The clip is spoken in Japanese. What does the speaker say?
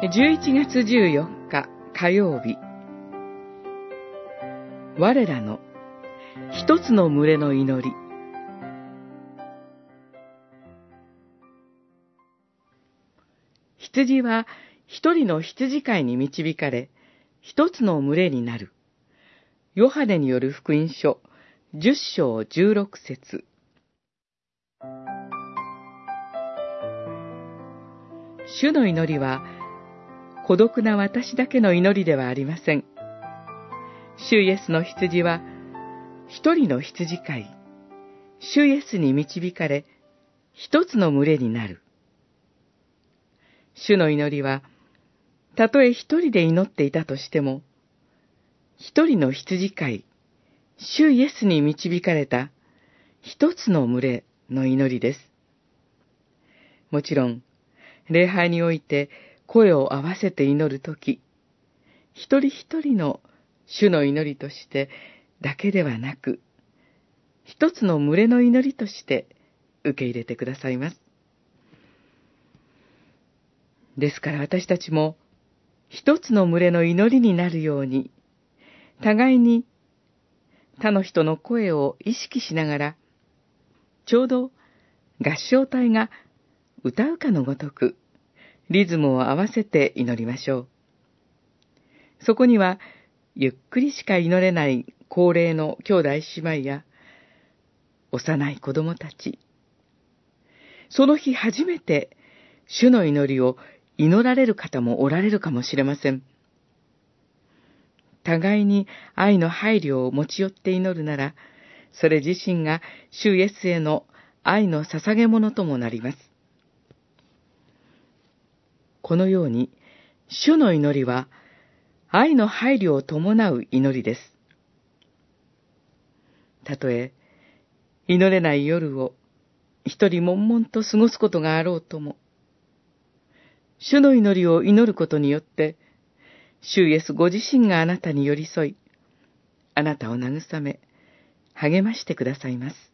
11月14日火曜日。我らの一つの群れの祈り。羊は一人の羊飼いに導かれ、一つの群れになる。ヨハネによる福音書、十章十六節。主の祈りは、孤独な私だけの祈りではありません。主イエスの羊は、一人の羊飼い、主イエスに導かれ、一つの群れになる。主の祈りは、たとえ一人で祈っていたとしても、一人の羊飼い、主イエスに導かれた一つの群れの祈りです。もちろん、礼拝において声を合わせて祈るとき、一人一人の主の祈りとしてだけではなく、一つの群れの祈りとして受け入れてくださいます。ですから私たちも一つの群れの祈りになるように、互いに他の人の声を意識しながら、ちょうど合唱隊が歌うかのごとく、リズムを合わせて祈りましょう。そこには、ゆっくりしか祈れない高齢の兄弟姉妹や、幼い子供たち、その日初めて主の祈りを祈られる方もおられるかもしれません。互いに愛の配慮を持ち寄って祈るなら、それ自身が主イエスへの愛の捧げ物ともなります。このように、主の祈りは、愛の配慮を伴う祈りです。たとえ、祈れない夜を一人悶々と過ごすことがあろうとも、主の祈りを祈ることによって、主イエスご自身があなたに寄り添い、あなたを慰め、励ましてくださいます。